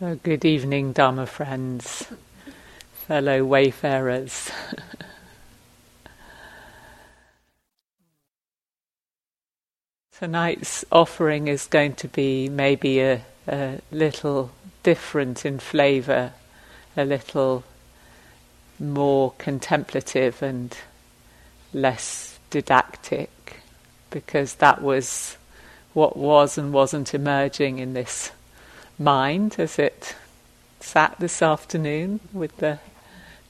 So, good evening, Dharma friends, fellow wayfarers. Tonight's offering is going to be maybe a, a little different in flavour, a little more contemplative and less didactic, because that was what was and wasn't emerging in this mind as it sat this afternoon with the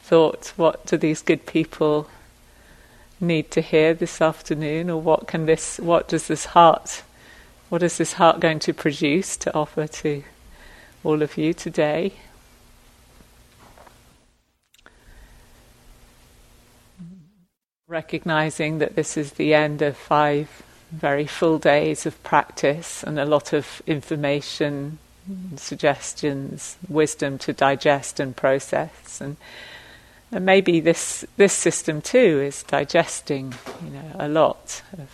thought, what do these good people need to hear this afternoon, or what can this, what does this heart, what is this heart going to produce to offer to all of you today? Recognizing that this is the end of five very full days of practice and a lot of information suggestions, wisdom to digest and process, and, and maybe this this system too is digesting, you know, a lot of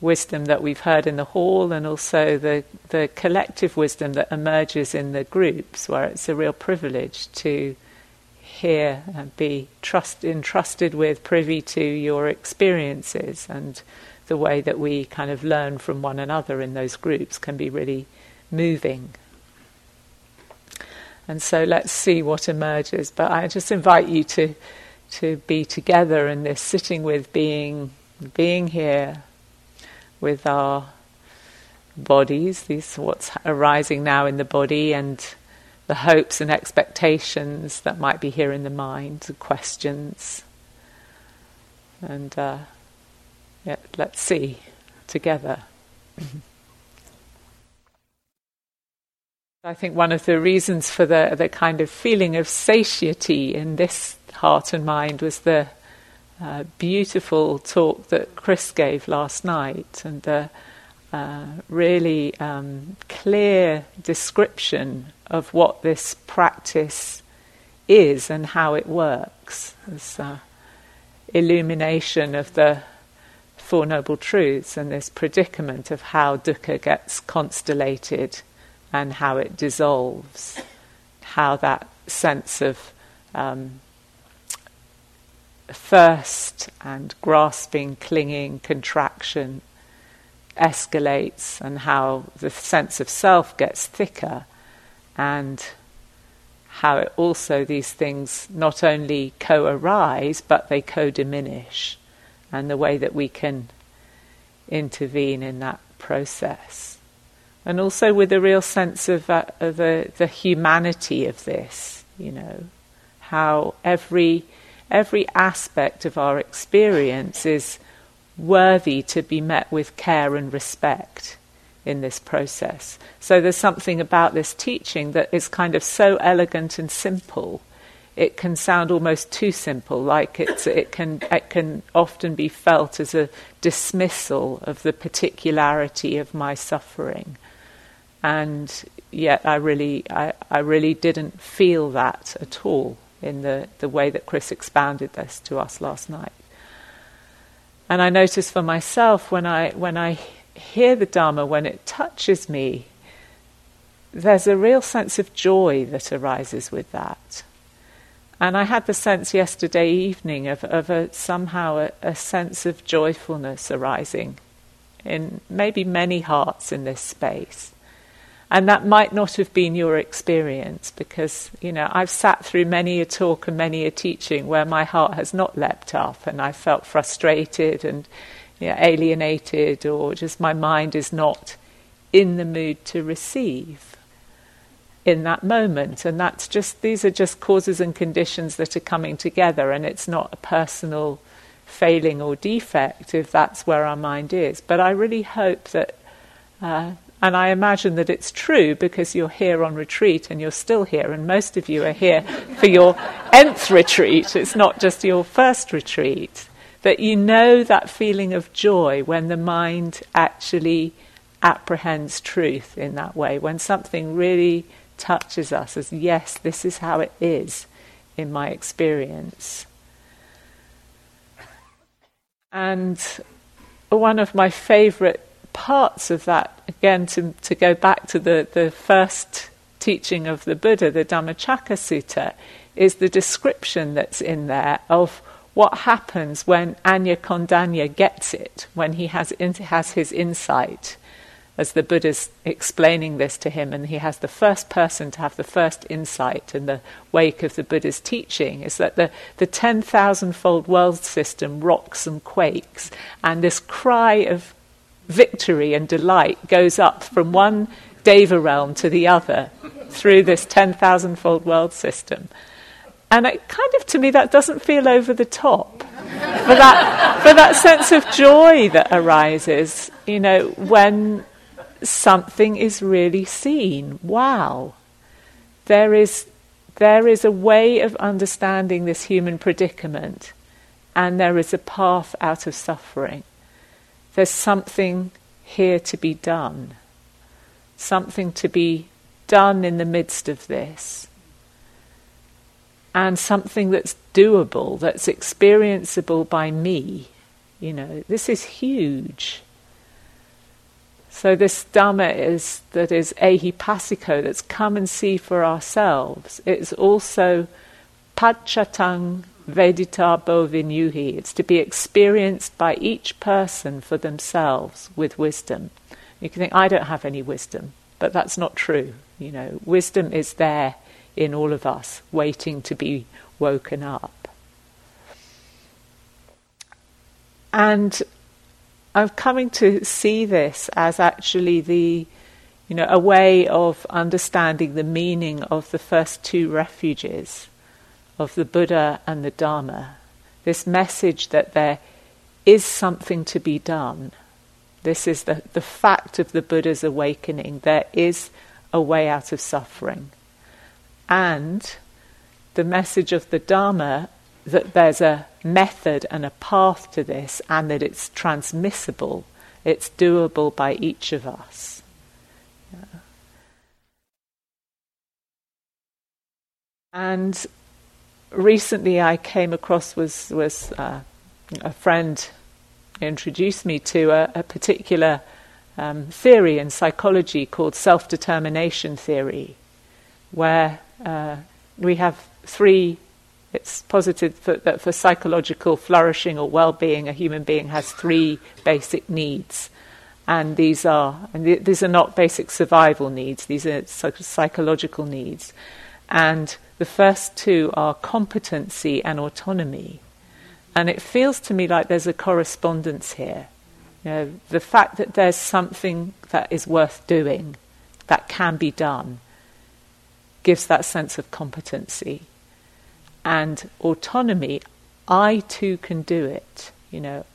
wisdom that we've heard in the hall, and also the the collective wisdom that emerges in the groups, where it's a real privilege to hear and be trust entrusted with, privy to your experiences, and the way that we kind of learn from one another in those groups can be really moving. And so let's see what emerges. But I just invite you to to be together in this, sitting with being being here with our bodies, these what's arising now in the body and the hopes and expectations that might be here in the mind, the questions. And uh, yeah, let's see together. I think one of the reasons for the, the kind of feeling of satiety in this heart and mind was the uh, beautiful talk that Chris gave last night and the uh, really um, clear description of what this practice is and how it works. This uh, illumination of the Four Noble Truths and this predicament of how dukkha gets constellated and how it dissolves, how that sense of um, thirst and grasping, clinging, contraction escalates, and how the sense of self gets thicker, and how it also these things not only co arise but they co diminish, and the way that we can intervene in that process and also with a real sense of, uh, of the, the humanity of this, you know, how every, every aspect of our experience is worthy to be met with care and respect in this process. So there's something about this teaching that is kind of so elegant and simple. It can sound almost too simple, like it's, it, can, it can often be felt as a dismissal of the particularity of my suffering and yet I really, I, I really didn't feel that at all in the, the way that Chris expounded this to us last night. And I notice for myself when I, when I hear the Dharma, when it touches me, there's a real sense of joy that arises with that. And I had the sense yesterday evening of, of a, somehow a, a sense of joyfulness arising in maybe many hearts in this space. And that might not have been your experience because, you know, I've sat through many a talk and many a teaching where my heart has not leapt up and I felt frustrated and you know, alienated or just my mind is not in the mood to receive in that moment. And that's just, these are just causes and conditions that are coming together and it's not a personal failing or defect if that's where our mind is. But I really hope that. Uh, and I imagine that it's true because you're here on retreat and you're still here, and most of you are here for your nth retreat. It's not just your first retreat. That you know that feeling of joy when the mind actually apprehends truth in that way, when something really touches us as, yes, this is how it is in my experience. And one of my favorite parts of that, again, to, to go back to the, the first teaching of the Buddha, the Dhammacakka Sutta, is the description that's in there of what happens when Anya Kondanya gets it, when he has, in, has his insight, as the Buddha's explaining this to him, and he has the first person to have the first insight in the wake of the Buddha's teaching, is that the, the 10,000 fold world system rocks and quakes, and this cry of victory and delight goes up from one Deva realm to the other through this 10,000 fold world system. And it kind of, to me, that doesn't feel over the top. for that, for that sense of joy that arises, you know, when something is really seen. Wow. There is, there is a way of understanding this human predicament, and there is a path out of suffering. There's something here to be done, something to be done in the midst of this and something that's doable, that's experienceable by me. You know, this is huge. So this Dhamma is that is ehipassiko, that's come and see for ourselves. It's also paccattaṃ veditabbo viññūhi. It's to be experienced by each person for themselves with wisdom. You can think, I don't have any wisdom, but that's not true. You know, wisdom is there in all of us, waiting to be woken up. And I'm coming to see this as actually the, you know, a way of understanding the meaning of the first two refuges of the Buddha and the Dharma. This message that there is something to be done. This is the, the fact of the Buddha's awakening. There is a way out of suffering and the message of the Dharma that there's a method and a path to this and that it's transmissible, it's doable by each of us. Yeah. And recently I came across was was uh, a friend introduced me to a, a particular um, theory in psychology called self determination theory, where uh, we have three. It's posited for, that for psychological flourishing or well-being, a human being has three basic needs, and these are and th- these are not basic survival needs. These are psychological needs, and the first two are competency and autonomy. And it feels to me like there's a correspondence here. You know, the fact that there's something that is worth doing, that can be done, gives that sense of competency and autonomy. I too can do it. You know,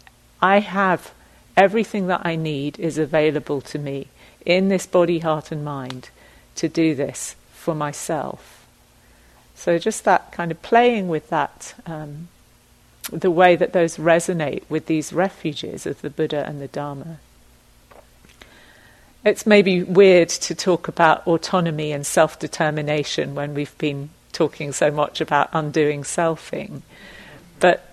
I have everything that I need is available to me in this body, heart, and mind to do this for myself. So just that kind of playing with that, um, the way that those resonate with these refuges of the Buddha and the Dharma. It's maybe weird to talk about autonomy and self determination when we've been talking so much about undoing selfing. But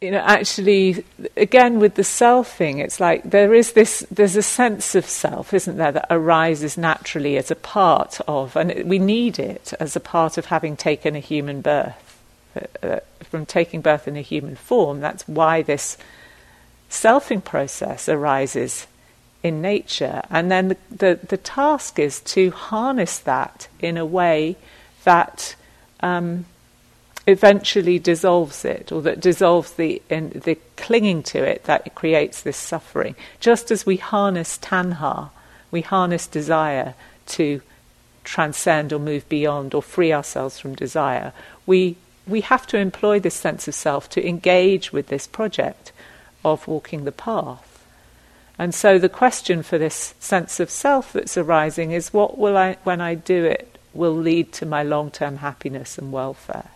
you know, actually, again with the selfing, it's like there is this. There's a sense of self, isn't there, that arises naturally as a part of, and we need it as a part of having taken a human birth. Uh, uh from taking birth in a human form, that's why this selfing process arises in nature. And then the, the, the, task is to harness that in a way that um, eventually dissolves it, or that dissolves the, in, the clinging to it that creates this suffering. Just as we harness tanha, we harness desire to transcend or move beyond or free ourselves from desire, we, we have to employ this sense of self to engage with this project of walking the path. And so the question for this sense of self that's arising is what will I, when I do it, will lead to my long term happiness and welfare?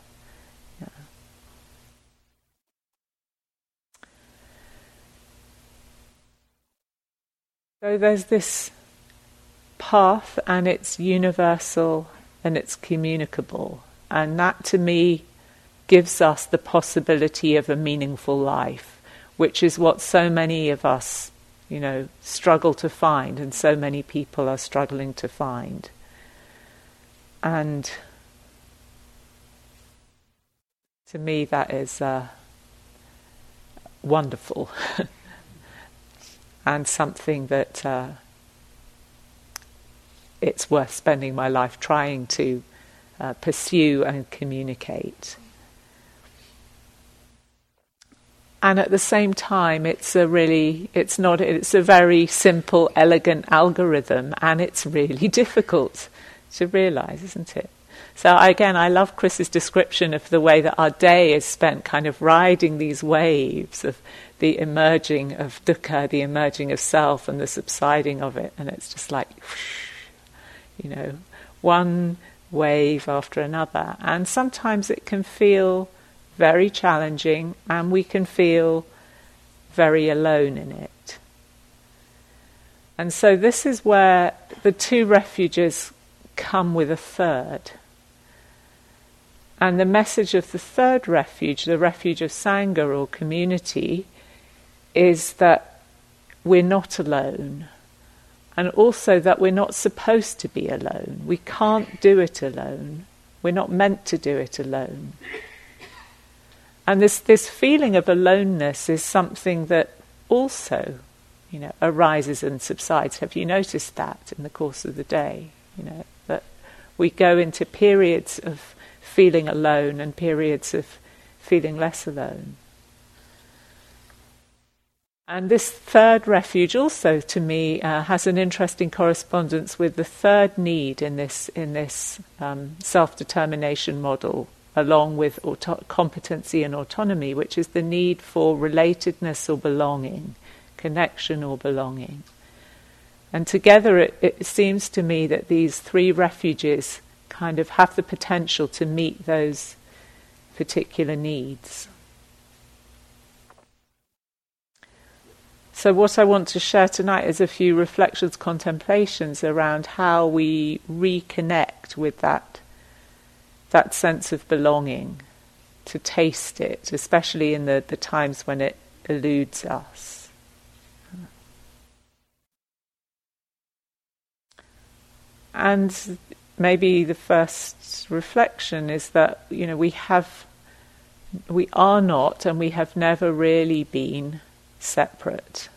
So there's this path, and it's universal and it's communicable. And that to me gives us the possibility of a meaningful life, which is what so many of us you know, struggle to find, and so many people are struggling to find. And to me, that is uh, wonderful and something that uh, it's worth spending my life trying to uh, pursue and communicate. And at the same time, it's a really, it's not, it's a very simple, elegant algorithm, and it's really difficult to realize, isn't it? So again, I love Chris's description of the way that our day is spent kind of riding these waves of the emerging of dukkha, the emerging of self, and the subsiding of it. And it's just like, you know, one wave after another. And sometimes it can feel very challenging, and we can feel very alone in it. And so, this is where the two refuges come with a third. And the message of the third refuge, the refuge of Sangha or community, is that we're not alone. And also that we're not supposed to be alone. We can't do it alone. We're not meant to do it alone. And this, this feeling of aloneness is something that also, you know, arises and subsides. Have you noticed that in the course of the day? You know, that we go into periods of feeling alone and periods of feeling less alone. And this third refuge also, to me, uh, has an interesting correspondence with the third need in this in this um, self determination model, along with auto- competency and autonomy, which is the need for relatedness or belonging, connection or belonging. And together, it, it seems to me that these three refuges kind of have the potential to meet those particular needs. So, what I want to share tonight is a few reflections, contemplations around how we reconnect with that, that sense of belonging, to taste it, especially in the, the times when it eludes us. And maybe the first reflection is that you know we have we are not and we have never really been separate.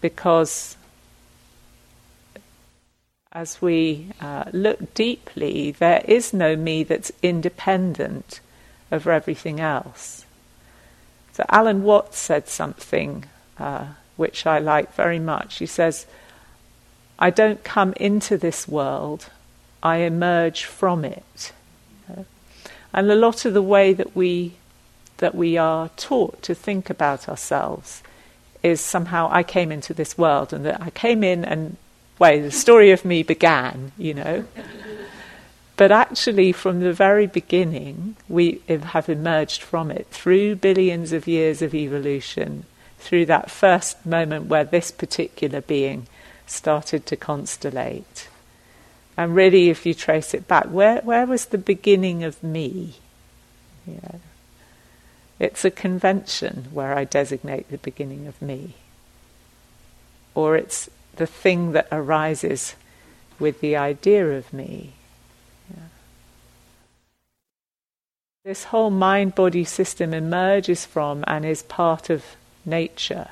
Because as we uh, look deeply there is no me that's independent of everything else. So alan watts said something uh, which i like very much. He says i don't come into this world I emerge from it. And a lot of the way that we that we are taught to think about ourselves is somehow I came into this world and that I came in and way the story of me began, you know. but actually, from the very beginning, we have emerged from it through billions of years of evolution, through that first moment where this particular being started to constellate. And really, if you trace it back, where, where was the beginning of me? Yeah. It's a convention where I designate the beginning of me. Or it's the thing that arises with the idea of me. Yeah. This whole mind body system emerges from and is part of nature.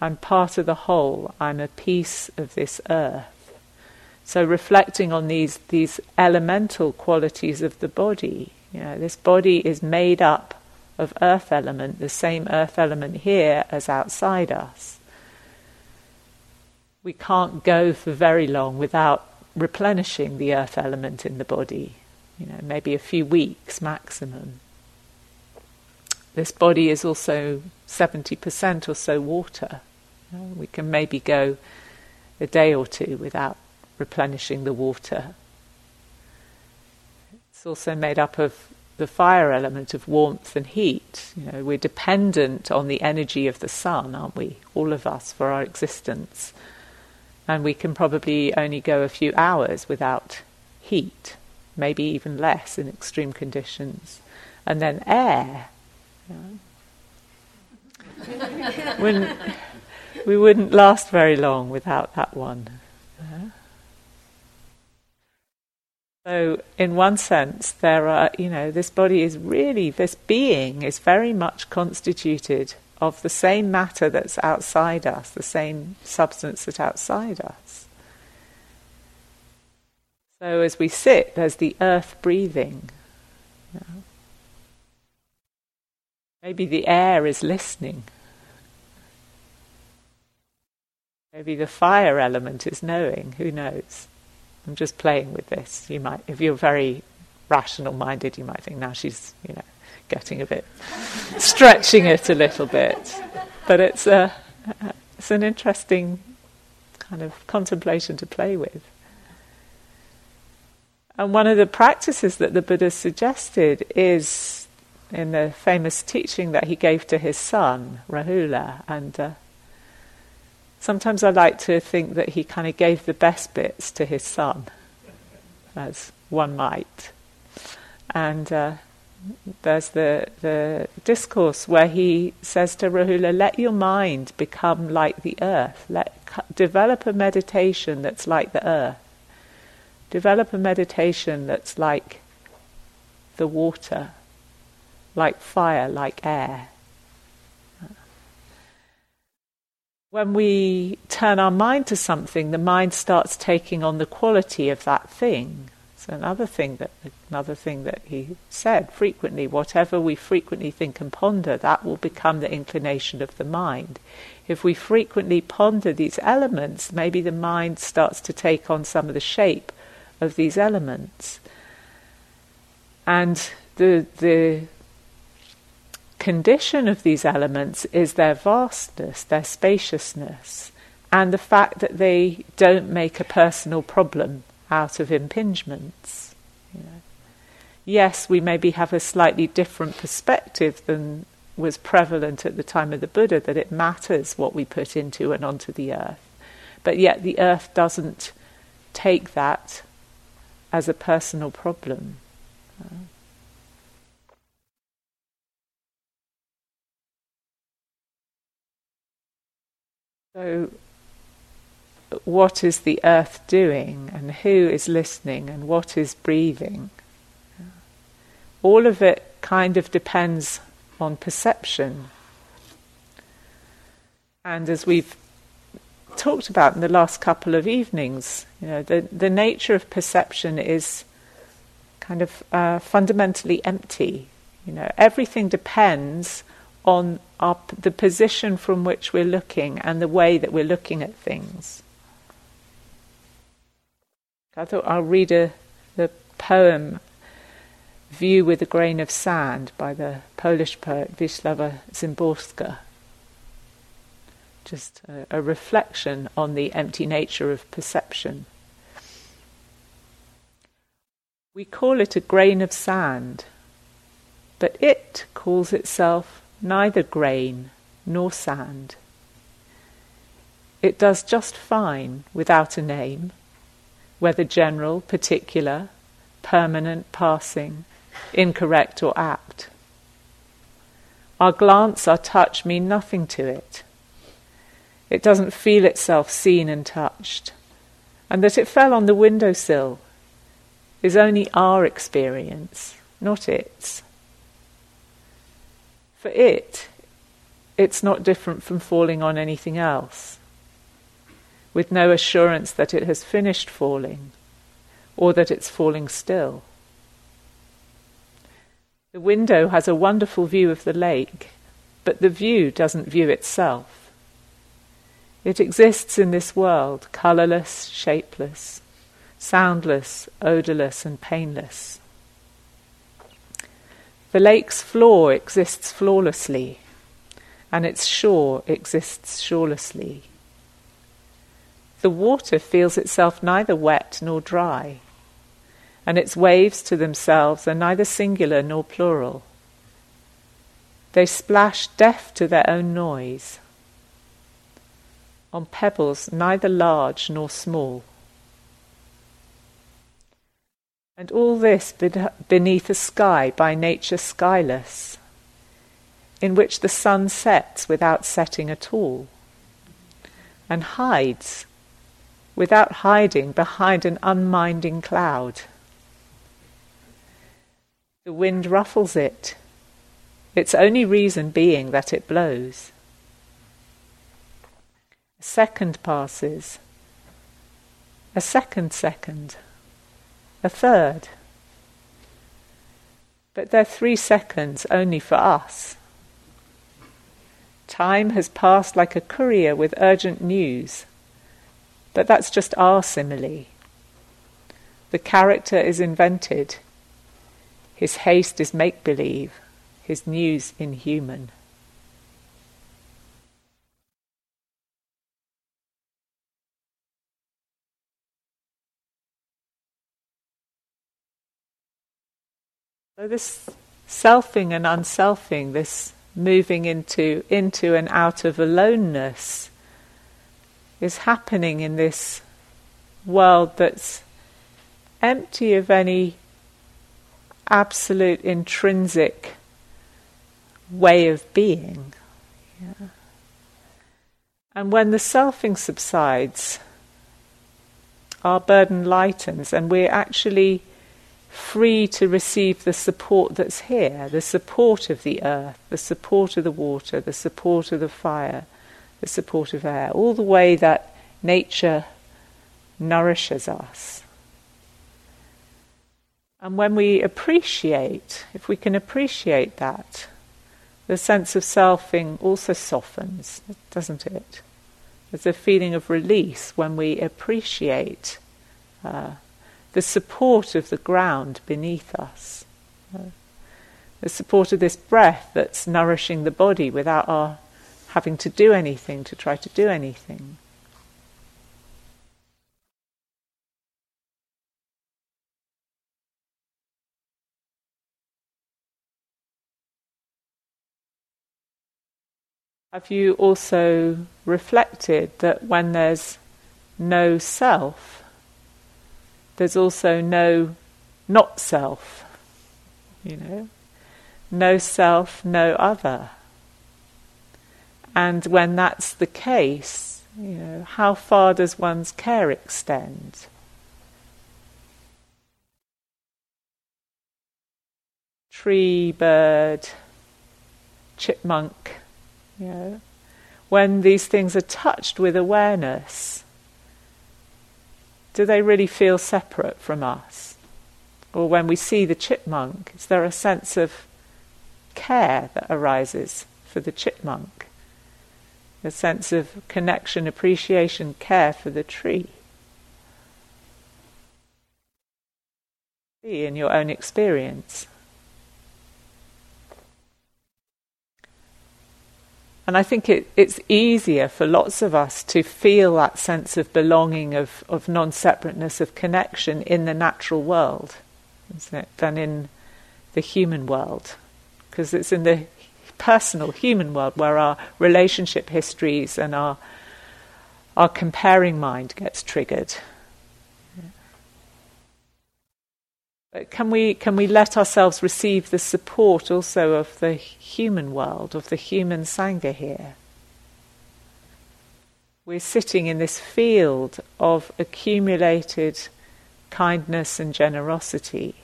I'm part of the whole, I'm a piece of this earth. So reflecting on these these elemental qualities of the body, you know, this body is made up of earth element, the same earth element here as outside us. We can't go for very long without replenishing the earth element in the body. You know, maybe a few weeks maximum. This body is also 70% or so water. We can maybe go a day or two without replenishing the water. It's also made up of the fire element of warmth and heat. You know, we're dependent on the energy of the sun, aren't we? All of us for our existence. And we can probably only go a few hours without heat, maybe even less in extreme conditions. And then air. Wouldn't, we wouldn't last very long without that one. Uh-huh. So, in one sense, there are, you know, this body is really, this being is very much constituted of the same matter that's outside us, the same substance that's outside us. So, as we sit, there's the earth breathing. Maybe the air is listening. Maybe the fire element is knowing, who knows? I'm just playing with this. You might, if you're very rational minded, you might think now she's, you know, getting a bit, stretching it a little bit. But it's a, it's an interesting kind of contemplation to play with. And one of the practices that the Buddha suggested is in the famous teaching that he gave to his son, Rahula. And uh, sometimes I like to think that he kind of gave the best bits to his son, as one might. And uh, there's the, the discourse where he says to Rahula, let your mind become like the earth. Let, develop a meditation that's like the earth. Develop a meditation that's like the water, like fire, like air. When we turn our mind to something, the mind starts taking on the quality of that thing. So another thing that another thing that he said frequently, whatever we frequently think and ponder, that will become the inclination of the mind. If we frequently ponder these elements, maybe the mind starts to take on some of the shape of these elements. And the, the condition of these elements is their vastness, their spaciousness, and the fact that they don't make a personal problem out of impingements. You know. Yes, we maybe have a slightly different perspective than was prevalent at the time of the Buddha, that it matters what we put into and onto the earth. But yet the earth doesn't take that as a personal problem. Uh, So, what is the earth doing, and who is listening, and what is breathing? All of it kind of depends on perception. And as we've talked about in the last couple of evenings. You know, the, the nature of perception is kind of uh, fundamentally empty. You know, everything depends on our, the position from which we're looking and the way that we're looking at things. I thought I'll read a, the poem View with a Grain of Sand by the Polish poet Wisława Szymborska just a, a reflection on the empty nature of perception. We call it a grain of sand, but it calls itself neither grain nor sand. It does just fine without a name, whether general, particular, permanent, passing, incorrect, or apt. Our glance, our touch mean nothing to it. It doesn't feel itself seen and touched. And that it fell on the windowsill is only our experience, not its. For it, it's not different from falling on anything else, with no assurance that it has finished falling or that it's falling still. The window has a wonderful view of the lake, but the view doesn't view itself. It exists in this world, colourless, shapeless, soundless, odourless, and painless. The lake's floor exists flawlessly, and its shore exists shorelessly. The water feels itself neither wet nor dry, and its waves to themselves are neither singular nor plural. They splash deaf to their own noise on pebbles neither large nor small. And all this beneath a sky by nature skyless. in which the sun sets without setting at all and hides without hiding behind an unminding cloud. The wind ruffles it, its only reason being that it blows. A second passes, a second second, a third. But they're three seconds only for us. Time has passed like a courier with urgent news, but that's just our simile. The character is invented, his haste is make believe, his news inhuman. So this selfing and unselfing, this moving into into and out of aloneness is happening in this world that's empty of any absolute intrinsic way of being. Yeah. And when the selfing subsides, our burden lightens and we're actually free to receive the support that's here the support of the earth, the support of the water, the support of the fire, the support of air, all the way that nature nourishes us. And when we appreciate, if we can appreciate that, the sense of selfing also softens, doesn't it? There's a feeling of release when we appreciate uh, the support of the ground beneath us, the support of this breath that's nourishing the body without our having to do anything to try to do anything. Have you also reflected that when there's no self, there's also no not self, you know, no self, no other. And when that's the case, you know, how far does one's care extend? Tree, bird, chipmunk, you know, when these things are touched with awareness, do they really feel separate from us? Or when we see the chipmunk, is there a sense of care that arises for the chipmunk? A sense of connection, appreciation, care for the tree? In your own experience. And I think it, it's easier for lots of us to feel that sense of belonging, of, of non separateness, of connection in the natural world isn't it, than in the human world. Because it's in the personal human world where our relationship histories and our, our comparing mind gets triggered. Can we can we let ourselves receive the support also of the human world, of the human sangha here? We're sitting in this field of accumulated kindness and generosity.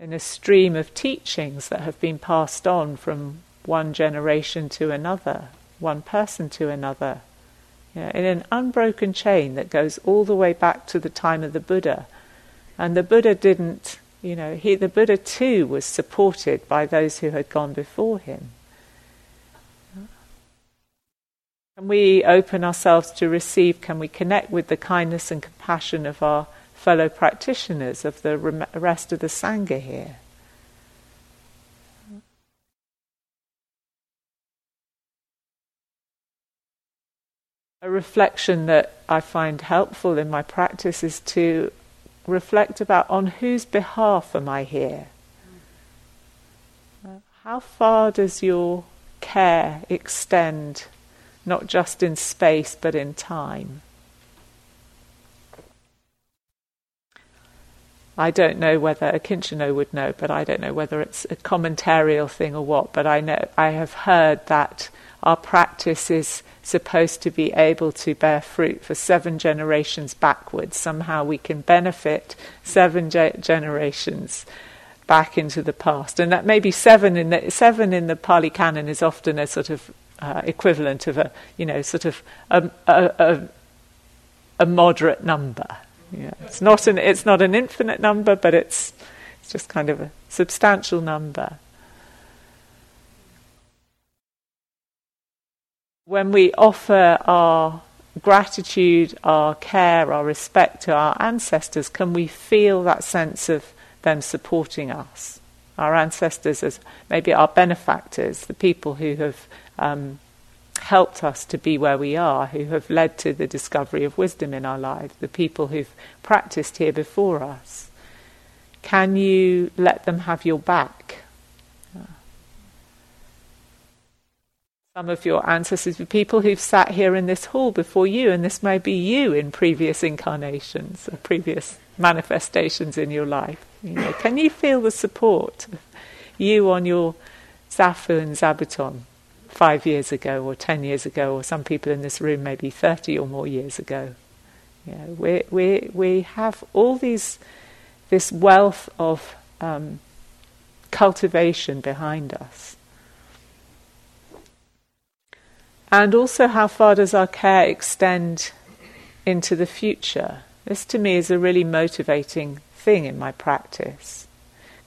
In a stream of teachings that have been passed on from one generation to another, one person to another know, in an unbroken chain that goes all the way back to the time of the Buddha. And the Buddha didn't, you know, he, the Buddha too was supported by those who had gone before him. Can we open ourselves to receive? Can we connect with the kindness and compassion of our fellow practitioners, of the rest of the Sangha here? A reflection that I find helpful in my practice is to reflect about on whose behalf am I here? Uh, how far does your care extend, not just in space but in time? I don't know whether Akincano would know, but I don't know whether it's a commentarial thing or what. But I know I have heard that our practice is supposed to be able to bear fruit for seven generations backwards. Somehow we can benefit seven ge- generations back into the past, and that maybe seven in the seven in the Pali Canon is often a sort of uh, equivalent of a you know sort of a, a, a, a moderate number. Yeah. It's not an it's not an infinite number, but it's it's just kind of a substantial number. When we offer our gratitude, our care, our respect to our ancestors, can we feel that sense of them supporting us? Our ancestors as maybe our benefactors, the people who have um, helped us to be where we are, who have led to the discovery of wisdom in our lives, the people who've practiced here before us. Can you let them have your back? Some of your ancestors were people who've sat here in this hall before you, and this may be you in previous incarnations or previous manifestations in your life. You know, can you feel the support you on your zafu and zabuton? five years ago or ten years ago, or some people in this room maybe 30 or more years ago. You know, we, we, we have all these, this wealth of um, cultivation behind us. And also, how far does our care extend into the future? This to me is a really motivating thing in my practice.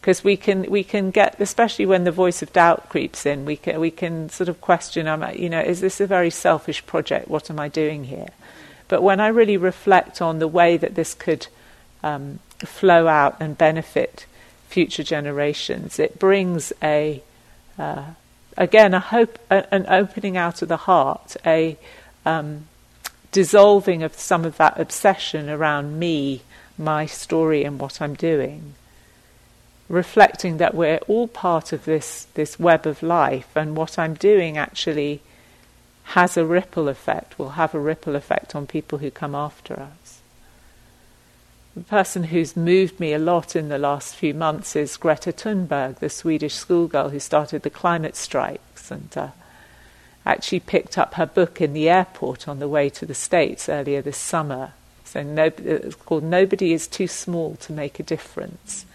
Because we can we can get especially when the voice of doubt creeps in we can we can sort of question you know is this a very selfish project? What am I doing here? But when I really reflect on the way that this could um, flow out and benefit future generations it brings a uh, again a hope an opening out of the heart a um, dissolving of some of that obsession around me my story and what I'm doing reflecting that we're all part of this, this web of life, and what I'm doing actually has a ripple effect, will have a ripple effect on people who come after us. The person who's moved me a lot in the last few months is Greta Thunberg, the Swedish schoolgirl who started the climate strikes and uh, actually picked up her book in the airport on the way to the States earlier this summer. So no, it's called Nobody is Too Small to Make a Difference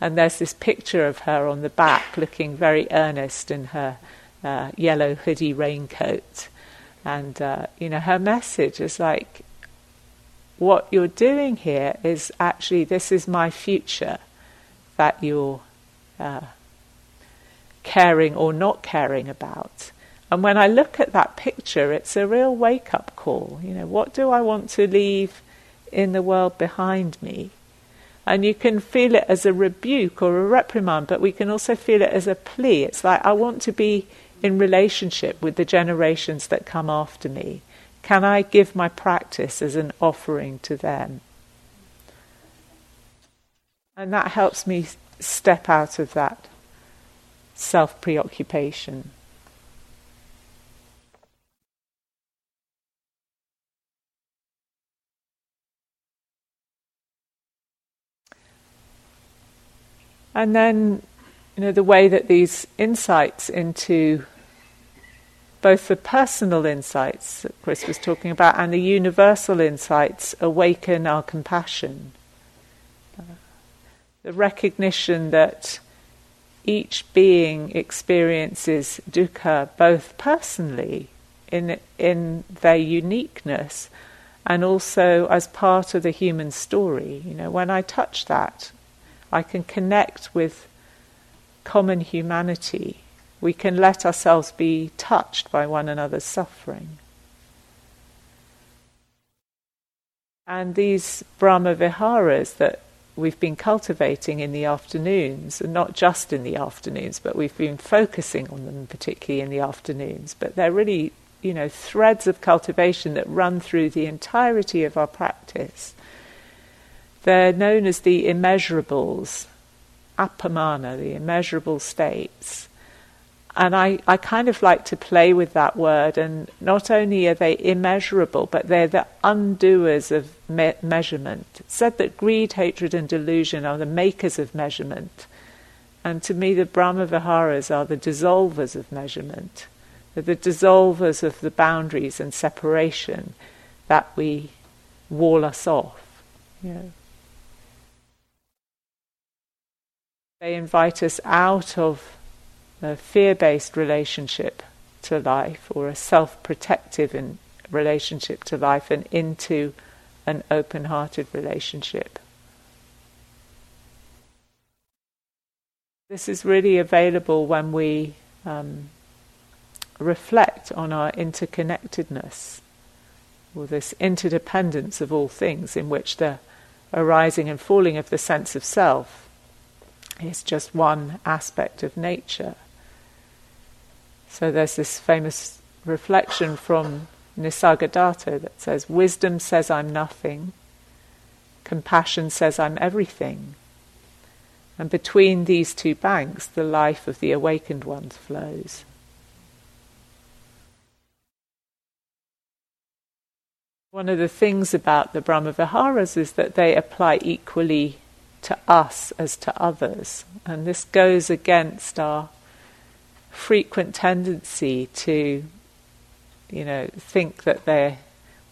and there's this picture of her on the back looking very earnest in her uh, yellow hoodie raincoat. And, uh, you know, her message is like, what you're doing here is actually, this is my future that you're uh, caring or not caring about. And when I look at that picture, it's a real wake up call. You know, what do I want to leave in the world behind me? And you can feel it as a rebuke or a reprimand, but we can also feel it as a plea. It's like, I want to be in relationship with the generations that come after me. Can I give my practice as an offering to them? And that helps me step out of that self preoccupation. And then, you know, the way that these insights into both the personal insights that Chris was talking about and the universal insights awaken our compassion. The recognition that each being experiences dukkha both personally in in their uniqueness and also as part of the human story. You know, when I touch that, I can connect with common humanity. We can let ourselves be touched by one another's suffering. And these Brahma Viharas that we've been cultivating in the afternoons, and not just in the afternoons, but we've been focusing on them particularly in the afternoons, but they're really, you know, threads of cultivation that run through the entirety of our practice. They're known as the immeasurables, appamana, the immeasurable states. And I, I kind of like to play with that word. And not only are they immeasurable, but they're the undoers of me- measurement. It's said that greed, hatred, and delusion are the makers of measurement. And to me, the Brahma Viharas are the dissolvers of measurement. They're the dissolvers of the boundaries and separation that we wall us off. You know. They invite us out of a fear based relationship to life or a self protective relationship to life and into an open hearted relationship. This is really available when we um, reflect on our interconnectedness or this interdependence of all things in which the arising and falling of the sense of self is just one aspect of nature. So there's this famous reflection from Nisargadatta that says, Wisdom says I'm nothing, compassion says I'm everything. And between these two banks, the life of the awakened ones flows. One of the things about the Brahmaviharas is that they apply equally to us as to others. And this goes against our frequent tendency to, you know, think that they're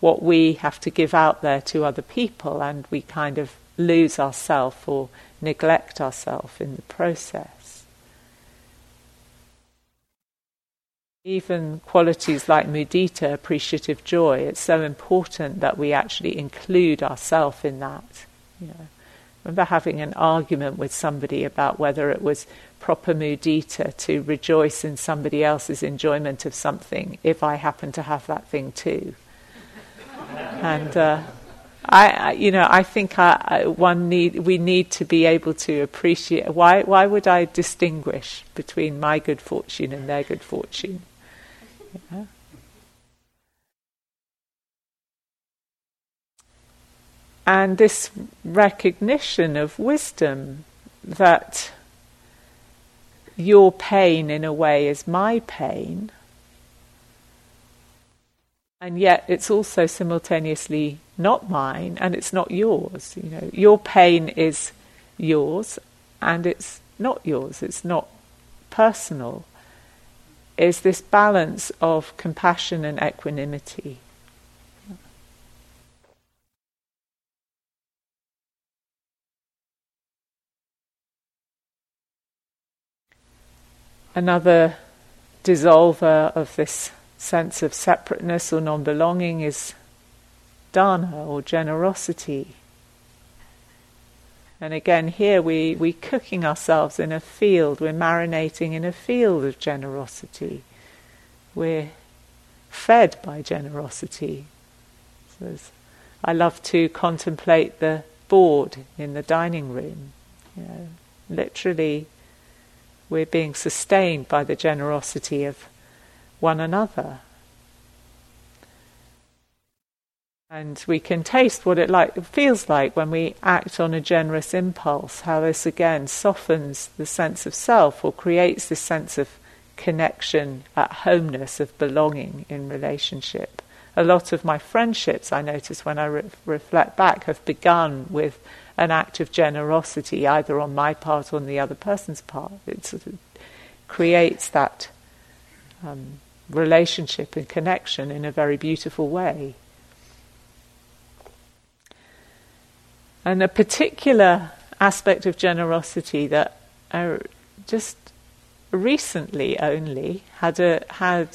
what we have to give out there to other people, and we kind of lose ourselves or neglect ourselves in the process. Even qualities like mudita, appreciative joy, it's so important that we actually include ourselves in that. You know. Remember having an argument with somebody about whether it was proper mudita to rejoice in somebody else's enjoyment of something if I happen to have that thing too. and uh, I, I, you know, I think I, I, one need we need to be able to appreciate. Why, why would I distinguish between my good fortune and their good fortune? And this recognition of wisdom that your pain in a way is my pain, and yet it's also simultaneously not mine and it's not yours. You know, your pain is yours and it's not yours. It's not personal. Is this balance of compassion and equanimity? Another dissolver of this sense of separateness or non belonging is dana or generosity. And again, here we, we're cooking ourselves in a field, we're marinating in a field of generosity. We're fed by generosity. So I love to contemplate the board in the dining room. You know, literally we're being sustained by the generosity of one another. And we can taste what it like feels like when we act on a generous impulse, how this again softens the sense of self or creates this sense of connection, at homeness, of belonging in relationship. A lot of my friendships, I notice when I re- reflect back, have begun with an act of generosity, either on my part or on the other person's part. It sort of creates that um, relationship and connection in a very beautiful way. And a particular aspect of generosity that I just recently only had a had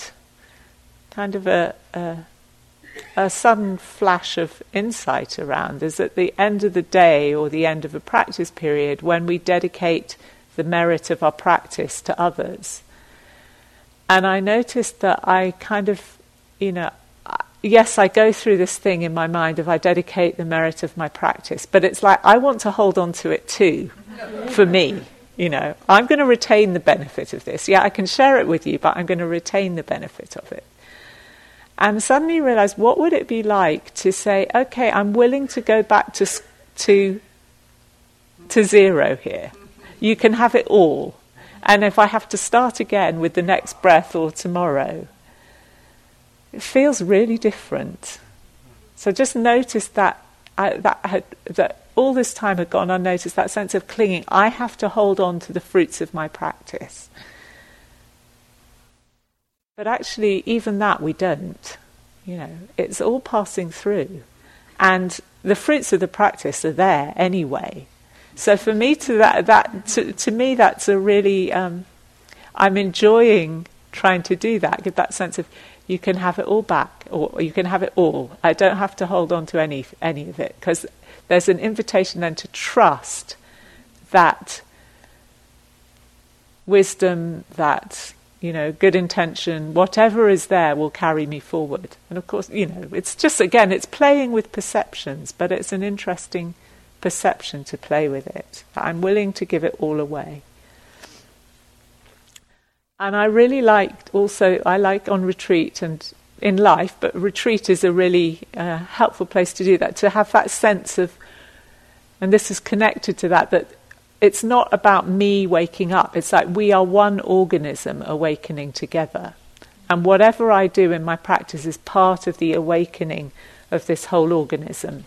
kind of a, a a sudden flash of insight around is at the end of the day or the end of a practice period when we dedicate the merit of our practice to others. And I noticed that I kind of, you know, yes, I go through this thing in my mind of I dedicate the merit of my practice, but it's like I want to hold on to it too for me. You know, I'm going to retain the benefit of this. Yeah, I can share it with you, but I'm going to retain the benefit of it and suddenly realized what would it be like to say, okay, I'm willing to go back to to to zero here. You can have it all, And if I have to start again with the next breath or tomorrow, it feels really different. So just notice that I, that had, that all this time had gone unnoticed. That sense of clinging. I have to hold on to the fruits of my practice. But actually, even that we don't. You know, it's all passing through, and the fruits of the practice are there anyway. So for me, to that, that to, to me, that's a really um, I'm enjoying trying to do that. Give that sense of you can have it all back, or you can have it all. I don't have to hold on to any any of it because there's an invitation then to trust that wisdom, that you know, good intention, whatever is there will carry me forward. And of course, you know, it's just again, it's playing with perceptions, but it's an interesting perception to play with it. I'm willing to give it all away. And I really liked also, I like on retreat and in life, but retreat is a really uh, helpful place to do that, to have that sense of, and this is connected to that, that it's not about me waking up. It's like we are one organism awakening together. And whatever I do in my practice is part of the awakening of this whole organism.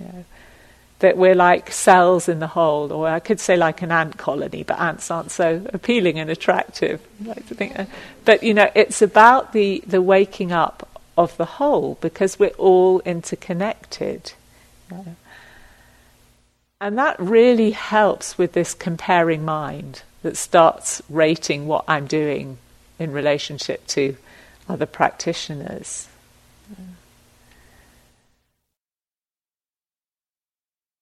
You know that we're like cells in the whole, or I could say like an ant colony, but ants aren't so appealing and attractive. Like to think, but you know, it's about the the waking up of the whole because we're all interconnected, you know? And that really helps with this comparing mind that starts rating what I'm doing in relationship to other practitioners.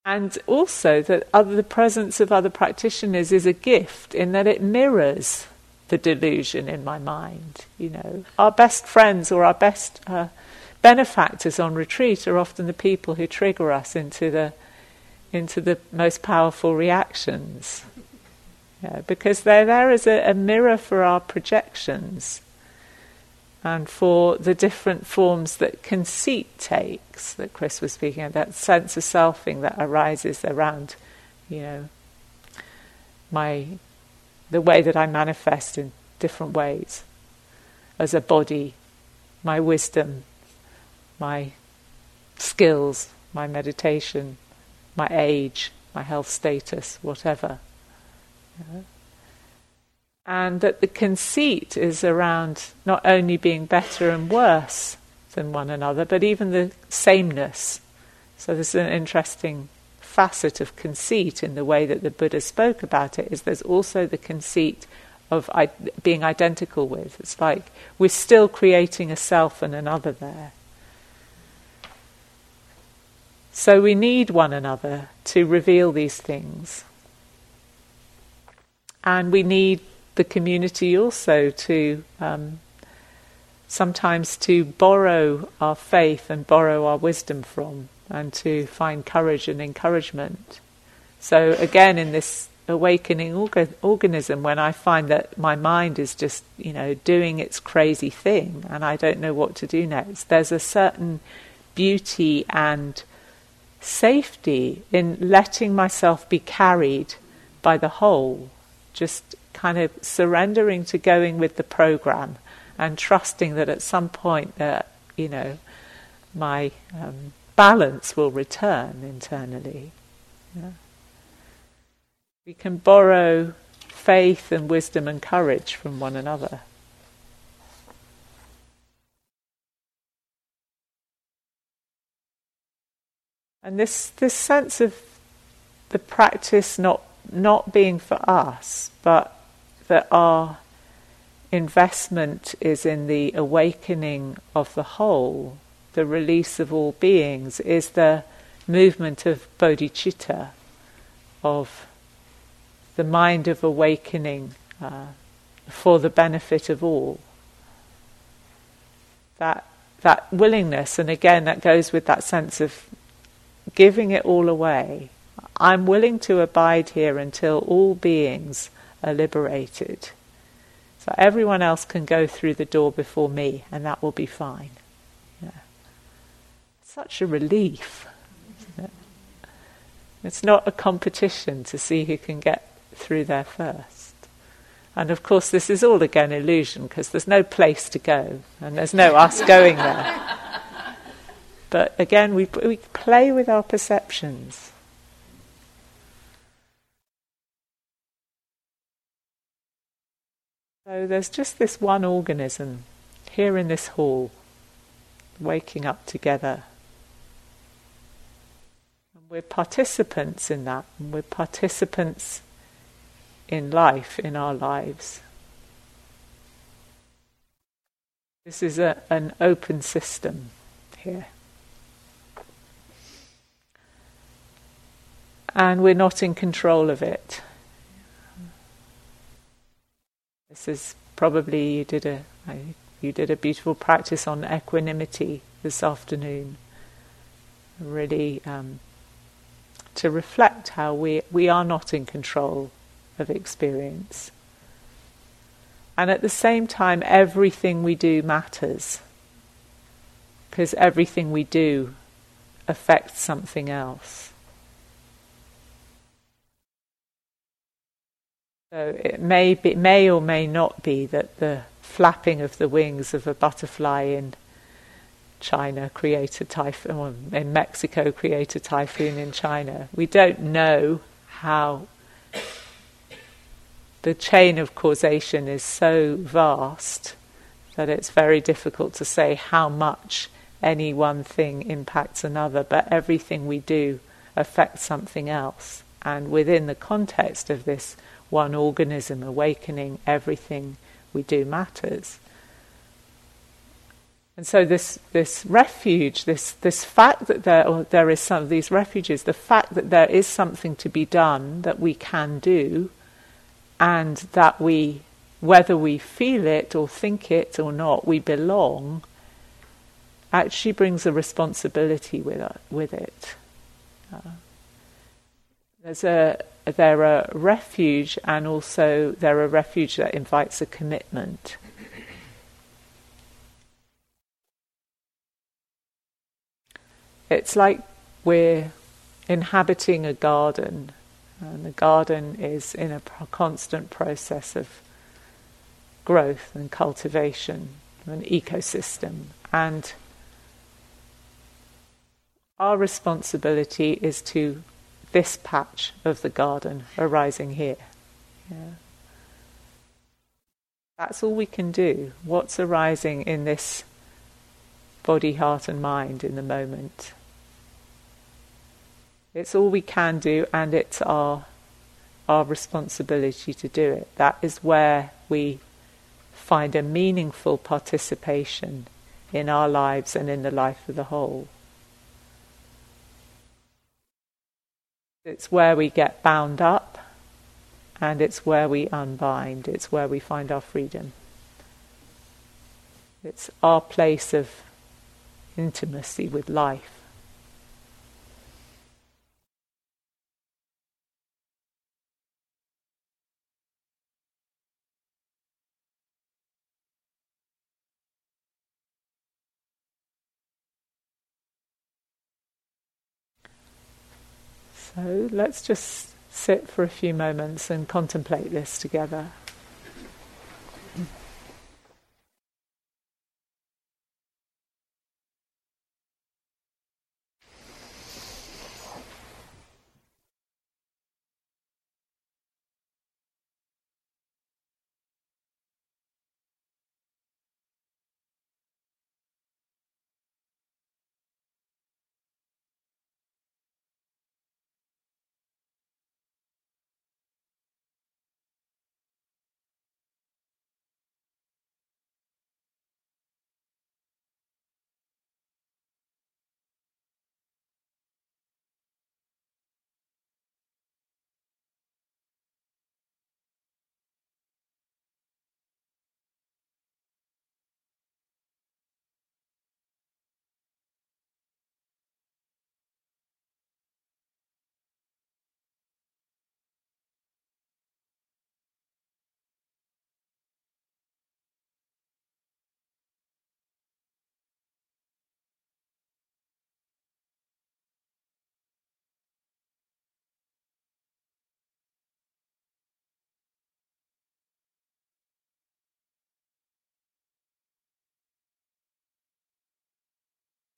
And also that other, the presence of other practitioners is a gift in that it mirrors the delusion in my mind. You know, our best friends or our best uh, benefactors on retreat are often the people who trigger us into the into the most powerful reactions. Yeah, because they're there as a, a mirror for our projections and for the different forms that conceit takes that Chris was speaking of, that sense of selfing that arises around, you know, my the way that I manifest in different ways as a body, my wisdom, my skills, my meditation, my age, my health status, whatever. Know? and that the conceit is around not only being better and worse than one another, but even the sameness. So there's an interesting facet of conceit in the way that the Buddha spoke about it. Is there's also the conceit of I- being identical with. It's like we're still creating a self and another there. So we need one another to reveal these things. And we need the community also to um, sometimes to borrow our faith and borrow our wisdom from, and to find courage and encouragement. So again, in this awakening orga- organism, when I find that my mind is just you know doing its crazy thing and I don't know what to do next, there's a certain beauty and safety in letting myself be carried by the whole, just kind of surrendering to going with the program and trusting that at some point that you know my um, balance will return internally. Yeah. We can borrow faith and wisdom and courage from one another. And this, this sense of the practice not, not being for us, but that our investment is in the awakening of the whole, the release of all beings, is the movement of bodhicitta, of the mind of awakening uh, for the benefit of all. That that willingness, and again, that goes with that sense of giving it all away. I'm willing to abide here until all beings are liberated. So everyone else can go through the door before me, and that will be fine. Yeah. Such a relief. It? It's not a competition to see who can get through there first. And of course, this is all again illusion because there's no place to go and there's no us going there. But again, we, we play with our perceptions. So there's just this one organism here in this hall, waking up together. And we're participants in that, and we're participants in life, in our lives. This is a, an open system here. And we're not in control of it. This is probably you did a you did a beautiful practice on equanimity this afternoon. Really, um, to reflect how we we are not in control of experience, and at the same time, everything we do matters because everything we do affects something else. So it may be, may or may not be that the flapping of the wings of a butterfly in China create a typhoon, or in Mexico create a typhoon in China. We don't know how the chain of causation is so vast that it's very difficult to say how much any one thing impacts another, but everything we do affects something else. And within the context of this one organism awakening, everything we do matters. And so this this refuge, this this fact that there there is some of these refuges, the fact that there is something to be done that we can do, and that we, whether we feel it or think it or not, we belong, actually brings a responsibility with with it. Uh, there's a they're a refuge, and also they're a refuge that invites a commitment. It's like we're inhabiting a garden, and the garden is in a constant process of growth and cultivation, an ecosystem, and our responsibility is to this patch of the garden arising here. Yeah. That's all we can do. What's arising in this body, heart, and mind in the moment? It's all we can do, and it's our our responsibility to do it. That is where we find a meaningful participation in our lives and in the life of the whole. It's where we get bound up and it's where we unbind. It's where we find our freedom. It's our place of intimacy with life. So let's just sit for a few moments and contemplate this together.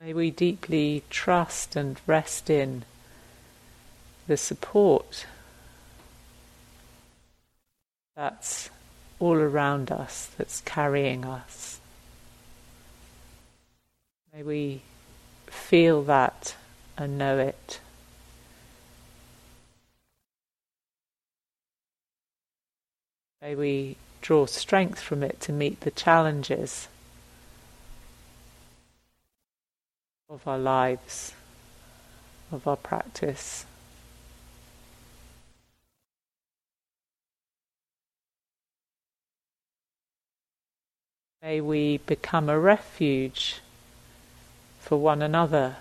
May we deeply trust and rest in the support that's all around us, that's carrying us. May we feel that and know it. May we draw strength from it to meet the challenges of our lives, of our practice. May we become a refuge for one another.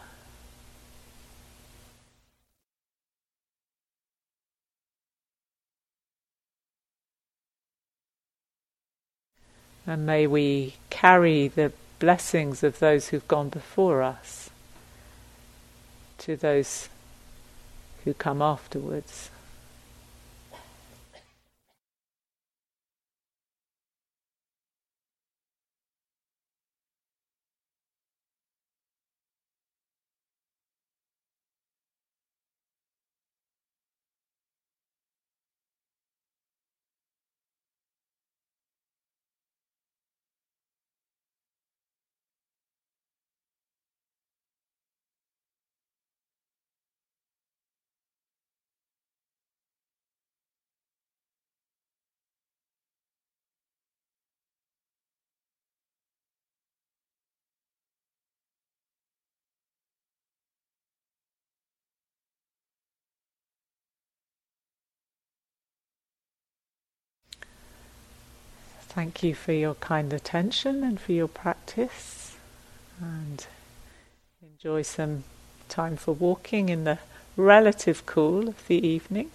And may we carry the blessings of those who've gone before us to those who come afterwards. Thank you for your kind attention and for your practice. And enjoy some time for walking in the relative cool of the evening.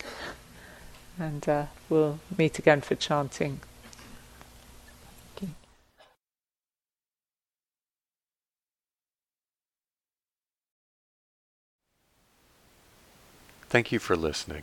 And uh, we'll meet again for chanting. Thank you Thank you for listening.